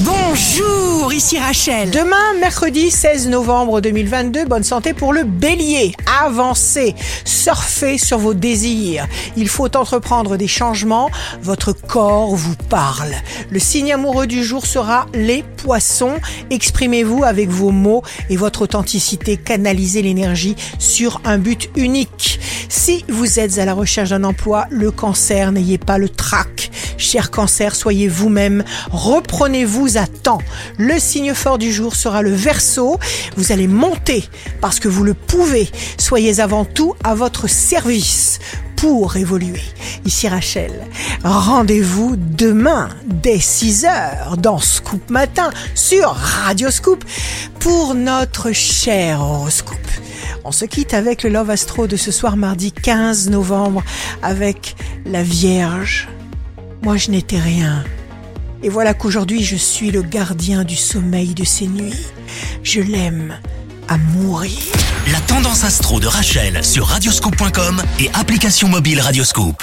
Bonjour, ici Rachel. Demain, mercredi 16 novembre 2022, bonne santé pour le bélier. Avancez, surfez sur vos désirs. Il faut entreprendre des changements, votre corps vous parle. Le signe amoureux du jour sera les poissons. Exprimez-vous avec vos mots et votre authenticité. Canalisez l'énergie sur un but unique. Si vous êtes à la recherche d'un emploi, le cancer, n'ayez pas le trac. Cher cancer, soyez vous-même, reprenez-vous à temps. Le signe fort du jour sera le verso. Vous allez monter parce que vous le pouvez. Soyez avant tout à votre service pour évoluer. Ici Rachel, rendez-vous demain dès 6h dans Scoop Matin sur Radio Scoop pour notre cher horoscope. On se quitte avec le Love Astro de ce soir mardi 15 novembre avec la Vierge. Moi je n'étais rien. Et voilà qu'aujourd'hui je suis le gardien du sommeil de ces nuits. Je l'aime à mourir. La tendance astro de Rachel sur radioscope.com et application mobile Radioscope.